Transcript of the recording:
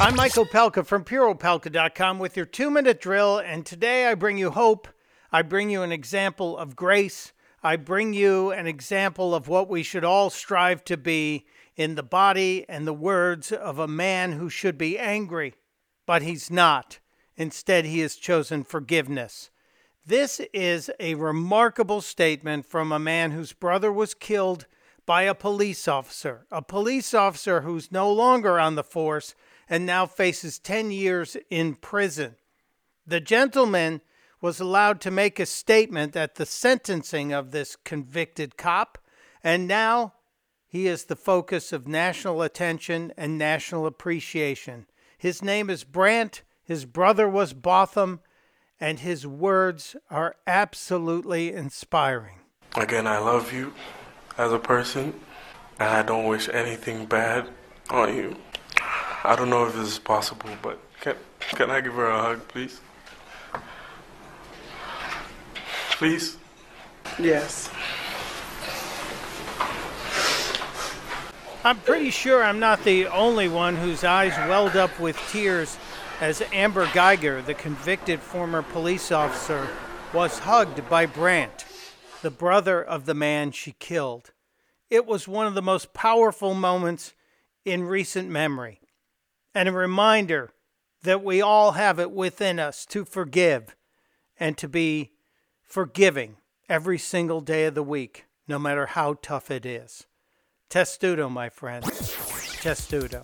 I'm Michael Pelka from PureOpelka.com with your two minute drill, and today I bring you hope. I bring you an example of grace. I bring you an example of what we should all strive to be in the body and the words of a man who should be angry, but he's not. Instead, he has chosen forgiveness. This is a remarkable statement from a man whose brother was killed by a police officer, a police officer who's no longer on the force and now faces 10 years in prison. The gentleman was allowed to make a statement at the sentencing of this convicted cop, and now he is the focus of national attention and national appreciation. His name is Brandt, his brother was Botham, and his words are absolutely inspiring. Again, I love you as a person, and I don't wish anything bad on you. I don't know if this is possible, but can, can I give her a hug, please? Please? Yes. I'm pretty sure I'm not the only one whose eyes welled up with tears as Amber Guyger, the convicted former police officer, was hugged by Brandt, the brother of the man she killed. It was one of the most powerful moments in recent memory, and a reminder that we all have it within us to forgive and to be forgiving every single day of the week, no matter how tough it is. Testudo, my friends. Testudo.